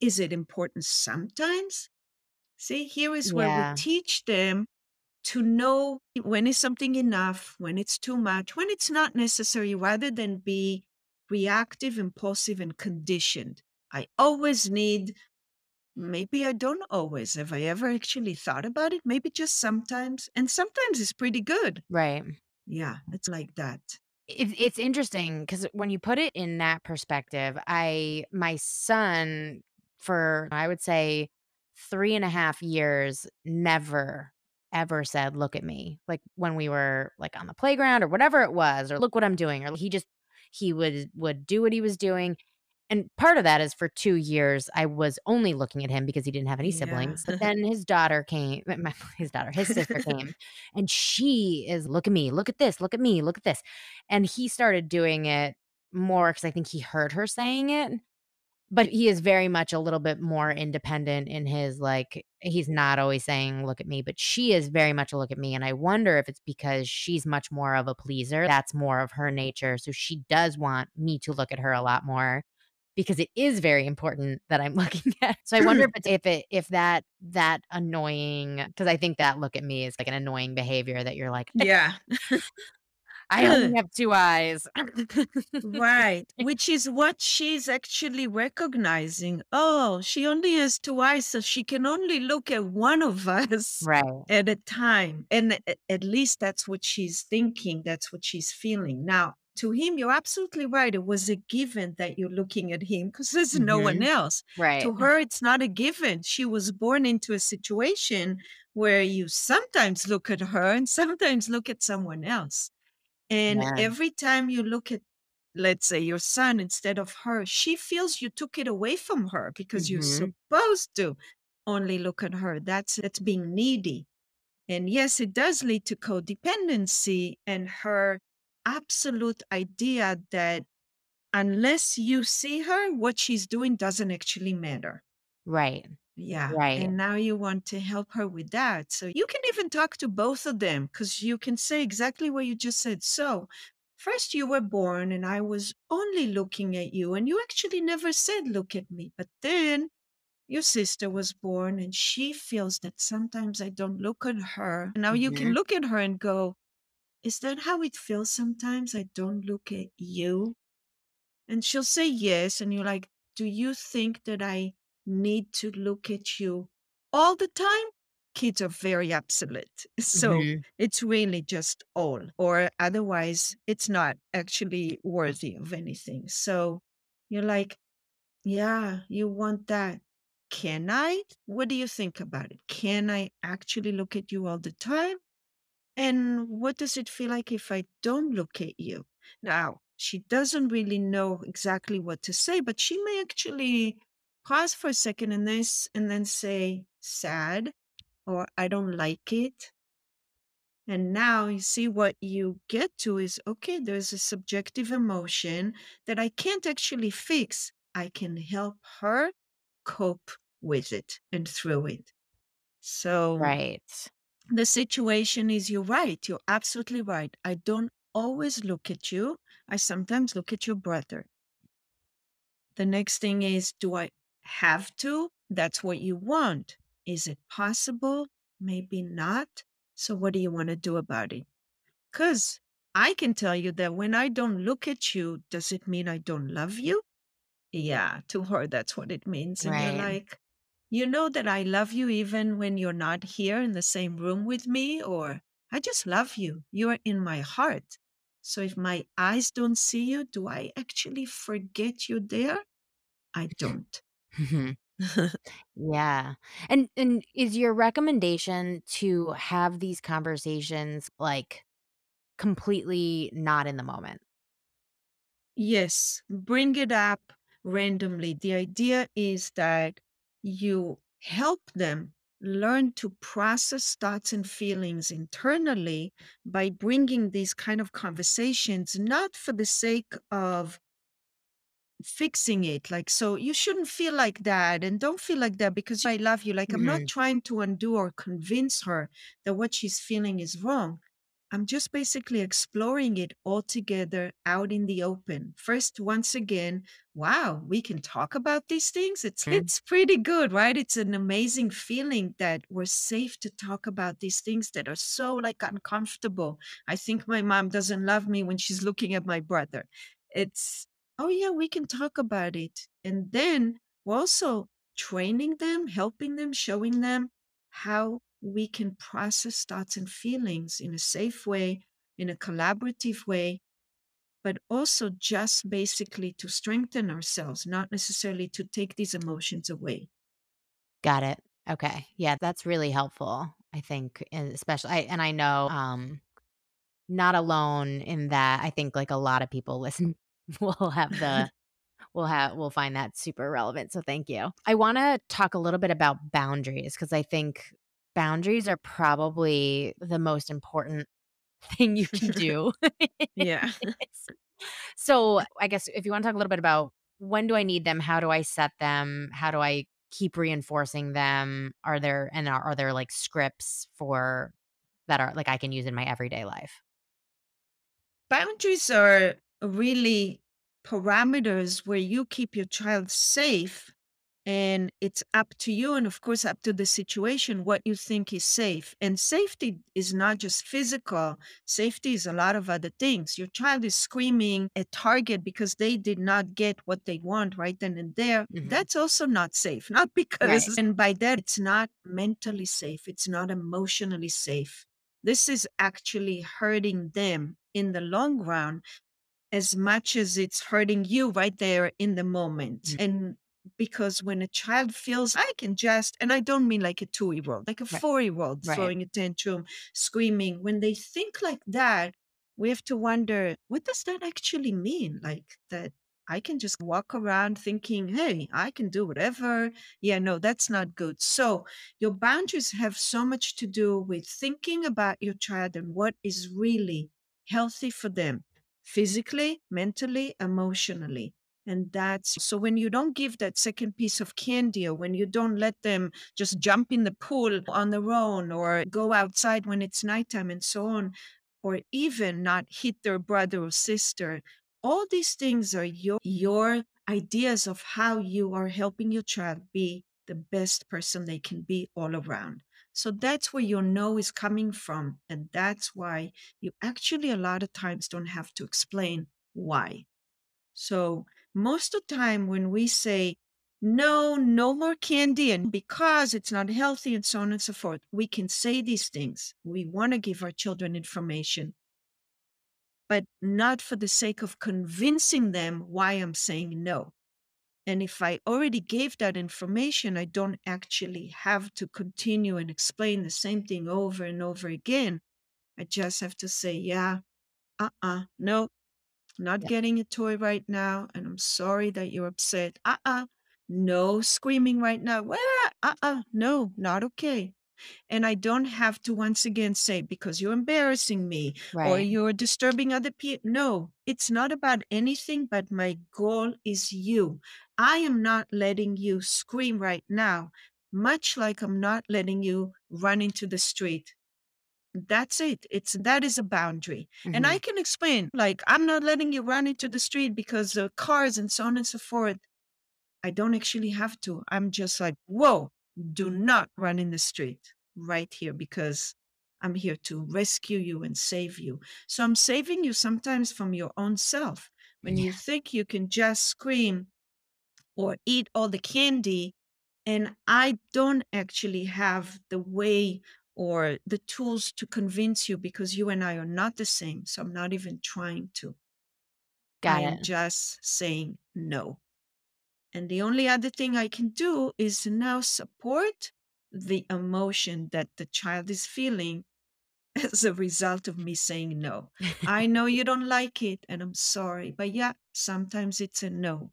Is it important sometimes? See, here is where we teach them to know when is something enough, when it's too much, when it's not necessary, rather than be reactive, impulsive, and conditioned. I always need, maybe I don't always. Have I ever actually thought about it? Maybe just sometimes. And sometimes it's pretty good. Right. Yeah, it's like that. It's it's interesting because when you put it in that perspective, I my son for I would say three and a half years never ever said, "Look at me." Like when we were like on the playground or whatever it was, or look what I'm doing, or he just he would would do what he was doing. And part of that is for 2 years, I was only looking at him because he didn't have any Yeah. siblings, but then his daughter came my his daughter, his sister came, and she is, "Look at me, look at this, look at me, look at this." And he started doing it more because I think he heard her saying it, but he is very much a little bit more independent in his, like he's not always saying, "Look at me," but she is very much a "Look at me," and I wonder if it's because she's much more of a pleaser, that's more of her nature, so she does want me to look at her a lot more because it is very important that I'm looking at so I wonder if it's if it if that that annoying because I think that "Look at me" is like an annoying behavior that you're like, yeah. I only have 2 eyes. Right, which is what she's actually recognizing. Oh, she only has 2 eyes, so she can only look at one of us Right. at a time, and at least that's what she's thinking, that's what she's feeling. Now, to him, you're absolutely right, it was a given that you're looking at him because there's no one Mhm. else. Right. To her, it's not a given. She was born into a situation where you sometimes look at her and sometimes look at someone else. And Yeah. every time you look at, let's say, your son instead of her, she feels you took it away from her because you're Mhm. supposed to only look at her. That's that's being needy. And yes, it does lead to codependency and her absolute idea that unless you see her, what she's doing doesn't actually matter. Right. Yeah. Right. And now you want to help her with that. So you can even talk to both of them because you can say exactly what you just said. So, first you were born and I was only looking at you, and you actually never said, Look at me. But then your sister was born and she feels that sometimes I don't look at her. Now you can Mhm. look at her and go, Is that how it feels sometimes? I don't look at you. And she'll say yes. And you're like, Do you think that I need to look at you all the time? Kids are very absolute. So Mhm. it's really just all, or otherwise, it's not actually worthy of anything. So you're like, Yeah, you want that. Can I? What do you think about it? Can I actually look at you all the time? And what does it feel like if I don't look at you? Now, she doesn't really know exactly what to say, but she may actually pause for a second and this and then say sad or I don't like it. And now you see what you get to is okay, there's a subjective emotion that I can't actually fix. I can help her cope with it and through it. So Right. the situation is you're right. You're absolutely right. I don't always look at you. I sometimes look at your brother. The next thing is do I have to? That's what you want. Is it possible? Maybe not. So, what do you want to do about it? Because I can tell you that when I don't look at you, does it mean I don't love you? Yeah, to her, that's what it means. And you're Right. like, you know that I love you even when you're not here in the same room with me, or I just love you. You're in my heart. So if my eyes don't see you, do I actually forget you're there? I don't. Mhm. Yeah. And and is your recommendation to have these conversations, like, completely not in the moment? Yes, bring it up randomly. The idea is that you help them learn to process thoughts and feelings internally by bringing these kind of conversations, not for the sake of fixing it. Like, so you shouldn't feel like that and don't feel like that because I love you. Like, I'm not Mhm. trying to undo or convince her that what she's feeling is wrong. I'm just basically exploring it all together out in the open. First, once again, wow, we can talk about these things. It's Mm. it's pretty good, right? It's an amazing feeling that we're safe to talk about these things that are so like uncomfortable. I think my mom doesn't love me when she's looking at my brother. It's oh yeah, we can talk about it. And then we're also training them, helping them, showing them how we can process thoughts and feelings in a safe way, in a collaborative way, but also just basically to strengthen ourselves, not necessarily to take these emotions away. Got it. Okay. Yeah, that's really helpful. I think, and especially, I, and I know, um, not alone in that. I think like a lot of people listen will have the we'll have we'll find that super relevant. So thank you. I want to talk a little bit about boundaries because I think boundaries are probably the most important thing you can do. yeah. so I guess if you want to talk a little bit about when do I need them? How do I set them? How do I keep reinforcing them? Are there and are, are there like scripts for that are like I can use in my everyday life? Boundaries are really parameters where you keep your child safe and it's up to you and of course up to the situation what you think is safe and safety is not just physical safety is a lot of other things your child is screaming at target because they did not get what they want right then and there Mhm. that's also not safe not Right. because and by that it's not mentally safe it's not emotionally safe this is actually hurting them in the long run as much as it's hurting you right there in the moment. Mhm. And because when a child feels I can just, and I don't mean like a two year old, like a Right. four year old Right. throwing a tantrum, screaming, when they think like that, we have to wonder what does that actually mean? Like that I can just walk around thinking, hey, I can do whatever. Yeah, no, that's not good. So your boundaries have so much to do with thinking about your child and what is really healthy for them physically, mentally, emotionally. And that's so when you don't give that second piece of candy or when you don't let them just jump in the pool on their own or go outside when it's nighttime and so on, or even not hit their brother or sister, all these things are your, your ideas of how you are helping your child be the best person they can be all around. So that's where your no is coming from. And that's why you actually a lot of times don't have to explain why. So most of the time when we say no, no more candy and because it's not healthy and so on and so forth, we can say these things. We want to give our children information, but not for the sake of convincing them why I'm saying no. And if I already gave that information, I don't actually have to continue and explain the same thing over and over again. I just have to say, yeah, uh uh no, not Yeah. getting a toy right now. And I'm sorry that you're upset. Uh uh no screaming right now. Well, uh uh no, not okay. And I don't have to once again say, because you're embarrassing me or you're disturbing other people. No, it's not about anything, but my goal is you. I am not letting you scream right now, much like I'm not letting you run into the street. That's it. It's that is a boundary. And I Mhm. can explain, like, I'm not letting you run into the street because of cars and so on and so forth. I don't actually have to. I'm just like, whoa, do not run in the street right here because I'm here to rescue you and save you. So I'm saving you sometimes from your own self. When Yeah. you think you can just scream or eat all the candy, and I don't actually have the way or the tools to convince you because you and I are not the same. So I'm not even trying to. Got I am it. just saying no. And the only other thing I can do is now support the emotion that the child is feeling as a result of me saying no. I know you don't like it, and I'm sorry, but yeah, sometimes it's a no,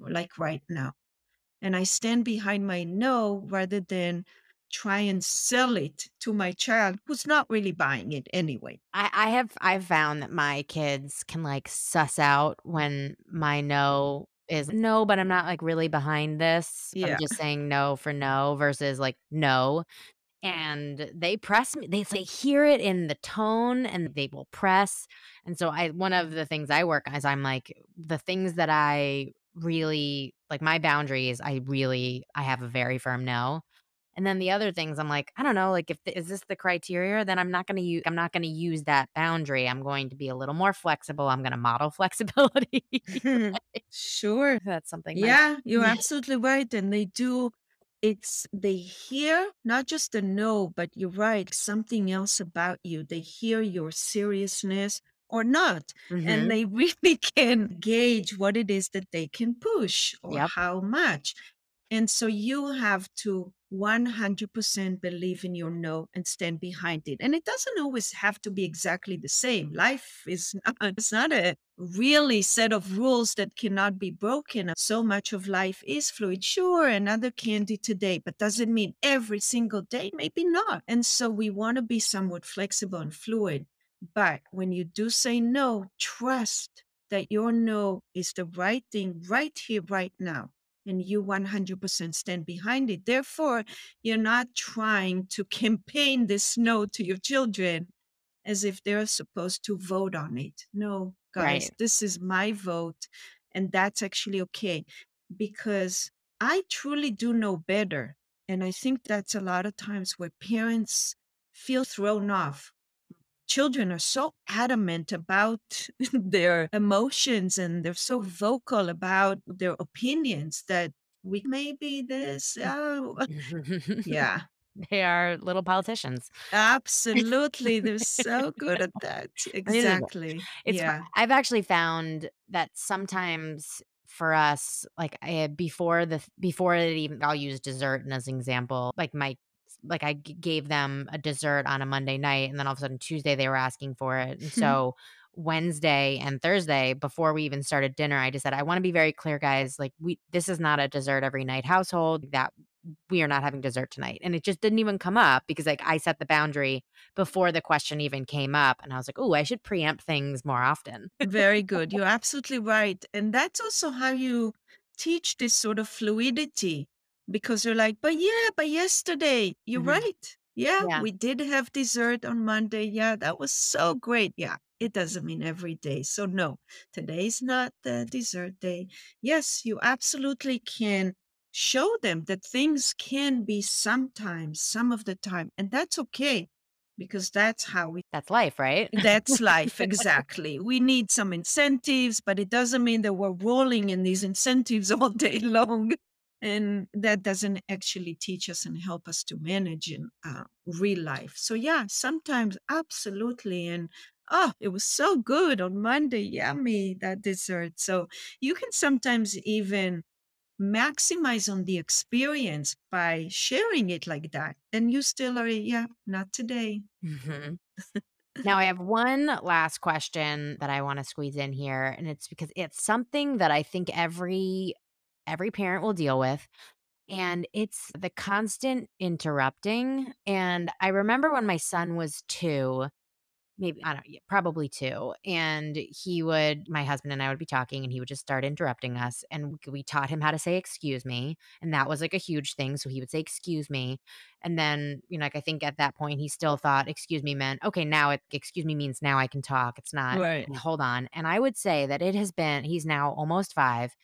like right now. And I stand behind my no rather than try and sell it to my child who's not really buying it anyway. I I have I've found that my kids can, like, suss out when my no is no, but I'm not, like, really behind this. I'm Yeah. just saying no for no versus, like, no. And they press me they they hear it in the tone and they will press. And so I one of the things I work on is I'm like, the things that I really like my boundaries, I really I have a very firm no. And then the other things I'm like, I don't know, like if th- is this the criteria, then I'm not going to use I'm not going to use that boundary. I'm going to be a little more flexible. I'm going to model flexibility. Sure. That's something my Yeah, you're absolutely right. And they do, it's, they hear not just the no, but you're right, something else about you. They hear your seriousness or not. And Mhm. they really can gauge what it is that they can push or Yep. how much. And so you have to 100% believe in your no and stand behind it. And it doesn't always have to be exactly the same. Life is not, it's not a really set of rules that cannot be broken. So much of life is fluid. Sure, another candy today, but does it mean every single day? Maybe not. And so we want to be somewhat flexible and fluid. But when you do say no, trust that your no is the right thing right here, right now and you 100% stand behind it. Therefore, you're not trying to campaign this no to your children as if they're supposed to vote on it. No, guys, Right. this is my vote, and that's actually okay because I truly do know better. And I think that's a lot of times where parents feel thrown off children are so adamant about their emotions and they're so vocal about their opinions that we may be this. Oh, yeah, They are little politicians. absolutely. They're so good at that. Exactly. it's Yeah. I've actually found that sometimes for us, like, eh, before the before it even I'll use dessert as an example, like, my like, I g gave them a dessert on a Monday night, and then all of a sudden Tuesday, they were asking for it, and hmm. so Wednesday and Thursday, before we even started dinner, I just said, "I wanna be very clear, guys, like, we this is not a dessert every night household, that we are not having dessert tonight," and it just didn't even come up because, like, I set the boundary before the question even came up, and I was like, oh, I should preempt things more often." Very good. You're absolutely right. And that's also how you teach this sort of fluidity because you're like, but yeah, but yesterday, you're Mhm. right. Yeah, Yeah, we did have dessert on Monday. Yeah, that was so great. Yeah, it doesn't mean every day. So, no, today's not the dessert day. Yes, you absolutely can show them that things can be sometimes, some of the time, and that's okay because that's how we that's life, right? that's life, exactly. We need some incentives, but it doesn't mean that we're rolling in these incentives all day long. And that doesn't actually teach us and help us to manage in uh, real life. So, yeah, sometimes absolutely. And oh, it was so good on Monday. Yummy, that dessert. So, you can sometimes even maximize on the experience by sharing it like that. And you still are, yeah, not today. Mhm. Now I have one last question that I wanna squeeze in here, and it's because it's something that I think every every parent will deal with, and it's the constant interrupting, and I remember when my son was 2 Maybe I don't yeah, probably 2, and he would my husband and I would be talking, and he would just start interrupting us, and we taught him how to say "excuse me," and that was, like, a huge thing, so he would say "excuse me," and then, you know, like, I think at that point, he still thought "excuse me" meant, "Okay, now it excuse me means now I can talk, it's not, Right. Hold on," and I would say that it has been he's now almost 5,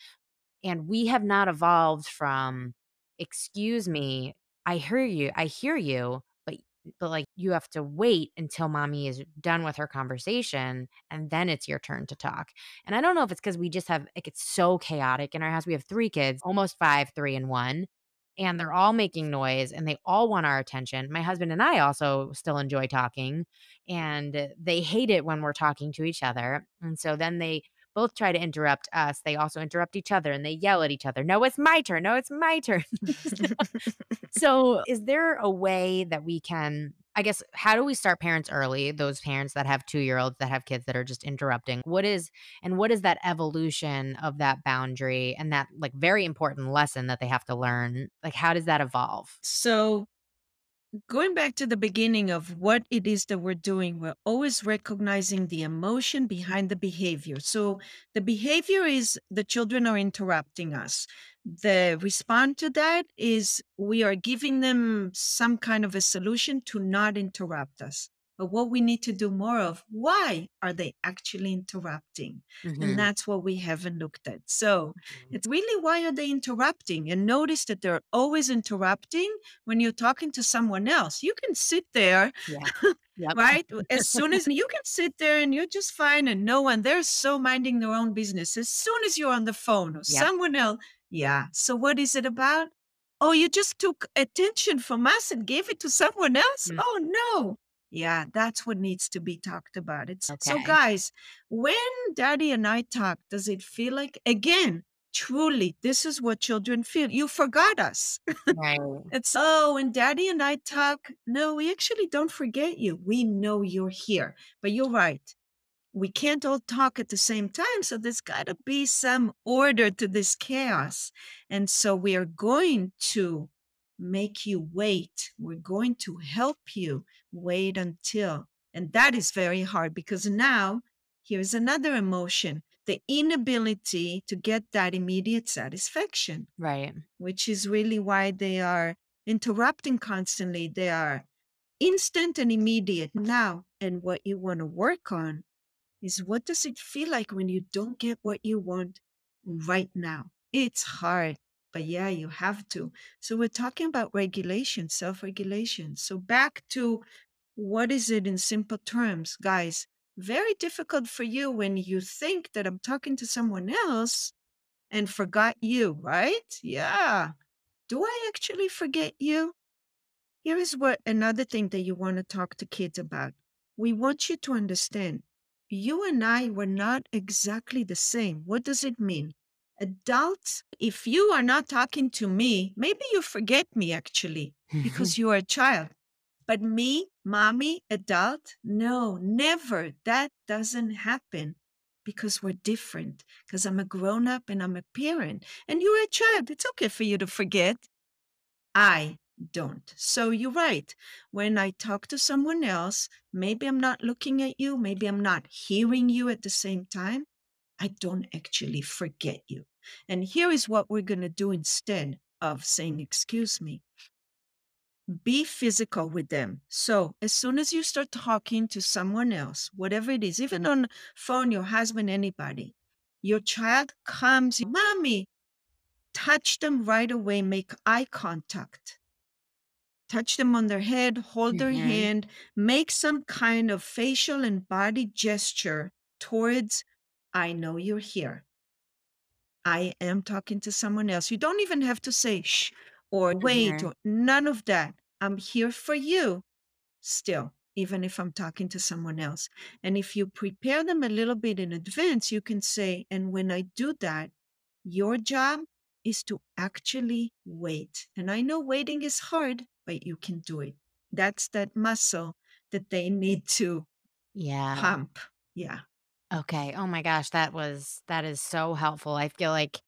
and we have not evolved from, "Excuse me, I hear you I hear you, but but, like, you have to wait until mommy is done with her conversation, and then it's your turn to talk." And I don't know if it's because we just have like, it's so chaotic in our house. We have 3 kids, almost 5, 3, and 1, and they're all making noise, and they all want our attention. My husband and I also still enjoy talking, and they hate it when we're talking to each other, and so then they both try to interrupt us. They also interrupt each other and they yell at each other. No, it's my turn. No, it's my turn. so, is there a way that we can, I guess, how do we start parents early? Those parents that have two year olds that have kids that are just interrupting. What is, and what is that evolution of that boundary and that like very important lesson that they have to learn? Like, how does that evolve? So going back to the beginning of what it is that we're doing, we're always recognizing the emotion behind the behavior. So the behavior is the children are interrupting us. The response to that is we are giving them some kind of a solution to not interrupt us. But what we need to do more of, why are they actually interrupting? And Mhm. that's what we haven't looked at. So it's really why are they interrupting? And notice that they're always interrupting when you're talking to someone else. You can sit there, Yeah. Yep. right? As soon as you can sit there and you're just fine, and no one, they're so minding their own business. As soon as you're on the phone or Yep. someone else, yeah. So what is it about? Oh, you just took attention from us and gave it to someone else? Mm. Oh, no. Yeah, that's what needs to be talked about. It's so, guys, when daddy and I talk, does it feel like, again, truly, this is what children feel? You forgot us. Right. It's, oh, when daddy and I talk, no, we actually don't forget you. We know you're here. But you're right. We can't all talk at the same time. So there's got to be some order to this chaos. And so we are going to make you wait. We're going to help you wait until. And that is very hard because now here's another emotion the inability to get that immediate satisfaction Right. which is really why they are interrupting constantly. They are instant and immediate now. And what you want to work on is what does it feel like when you don't get what you want right now? It's hard, but yeah, you have to. So we're talking about regulation, self regulation. So back to what is it in simple terms, guys? Very difficult for you when you think that I'm talking to someone else and forgot you, right? Yeah. Do I actually forget you? Here is what another thing that you want to talk to kids about. We want you to understand you and I were not exactly the same. What does it mean? Adults, if you are not talking to me, maybe you forget me actually mm-hmm. because you are a child. But me, mommy, adult, no, never. That doesn't happen because we're different. Because I'm a grown up and I'm a parent, and you're a child. It's okay for you to forget. I don't. So you're right. When I talk to someone else, maybe I'm not looking at you, maybe I'm not hearing you at the same time. I don't actually forget you. And here is what we're going to do instead of saying, Excuse me be physical with them. So as soon as you start talking to someone else, whatever it is, even on phone, your husband, anybody, your child comes, mommy, touch them right away, make eye contact. Touch them on their head, hold their Mhm. hand, make some kind of facial and body gesture towards, I know you're here. I am talking to someone else. You don't even have to say shh or wait or none of that. I'm here for you still, even if I'm talking to someone else. And if you prepare them a little bit in advance, you can say, and when I do that, your job is to actually wait. And I know waiting is hard, but you can do it. That's that muscle that they need to Yeah. pump. Yeah. Okay. Oh my gosh, that was that is so helpful. I feel like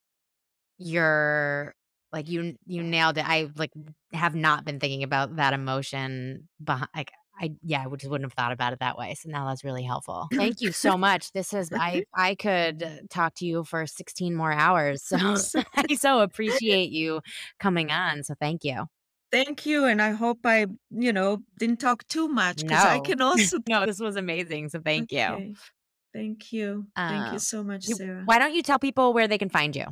you're like you you nailed it. I like have not been thinking about that emotion behind like I yeah, I just wouldn't have thought about it that way. So now that's really helpful. Thank you so much. This is I I could talk to you for 16 more hours. So I so appreciate you coming on. So thank you. Thank you. And I hope I, you know, didn't talk too much because I can also. No, this was amazing. So thank you. Thank you. Thank Um, you so much, Sarah. Why don't you tell people where they can find you?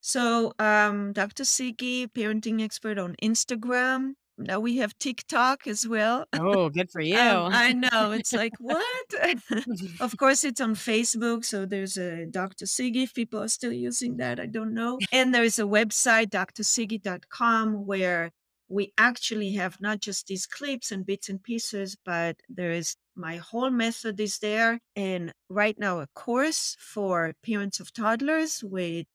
So, um, Dr. Sigi, parenting expert on Instagram. Now we have TikTok as well. Oh, good for you. Um, I know. It's like, what? of course, it's on Facebook. So there's a Dr. Sigi. If people are still using that, I don't know. And there is a website, drsigi.com, where we actually have not just these clips and bits and pieces, but there is my whole method is there. And right now, a course for parents of toddlers with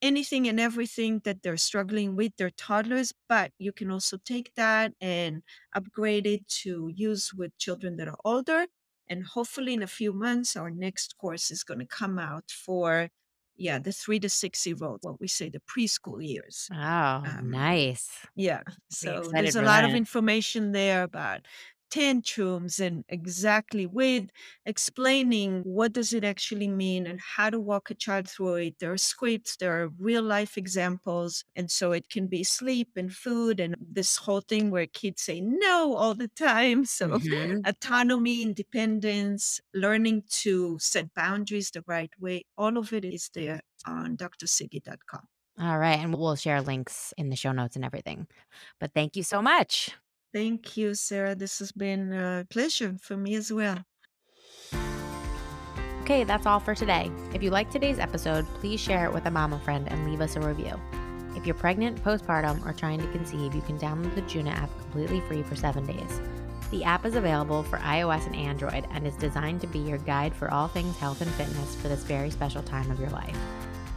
anything and everything that they're struggling with their toddlers but you can also take that and upgrade it to use with children that are older and hopefully in a few months our next course is going to come out for yeah, the three to six year old, what we say the preschool years. Oh, Um, nice. yeah. So there's a lot of information there about tantrums and exactly with explaining what does it actually mean and how to walk a child through it. There are scripts, there are real life examples. And so it can be sleep and food and this whole thing where kids say no all the time. So Mhm. autonomy, independence, learning to set boundaries the right way, all of it is there on drsigi.com. All right. And we'll share links in the show notes and everything. But thank you so much. Thank you, Sarah. This has been a pleasure for me as well. Okay, that's all for today. If you like today's episode, please share it with a mama friend and leave us a review. If you're pregnant, postpartum, or trying to conceive, you can download the Juna app completely free for seven days. The app is available for iOS and Android and is designed to be your guide for all things health and fitness for this very special time of your life.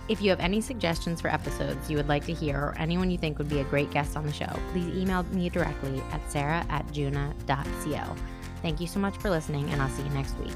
If you have any suggestions for episodes you would like to hear or anyone you think would be a great guest on the show, please email me directly at sarah at juna.co. Thank you so much for listening, and I'll see you next week.